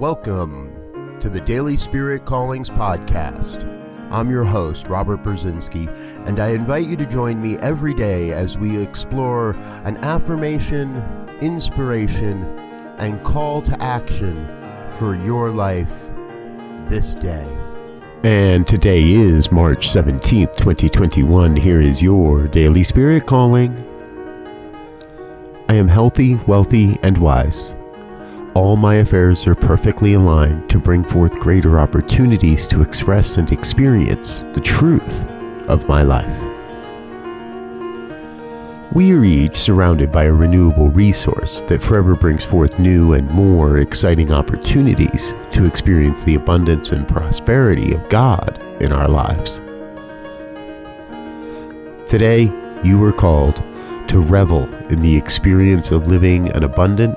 Welcome to the Daily Spirit Callings Podcast. I'm your host, Robert Brzezinski, and I invite you to join me every day as we explore an affirmation, inspiration, and call to action for your life this day. And today is March 17th, 2021. Here is your Daily Spirit Calling. I am healthy, wealthy, and wise all my affairs are perfectly aligned to bring forth greater opportunities to express and experience the truth of my life. We are each surrounded by a renewable resource that forever brings forth new and more exciting opportunities to experience the abundance and prosperity of God in our lives. Today, you are called to revel in the experience of living an abundant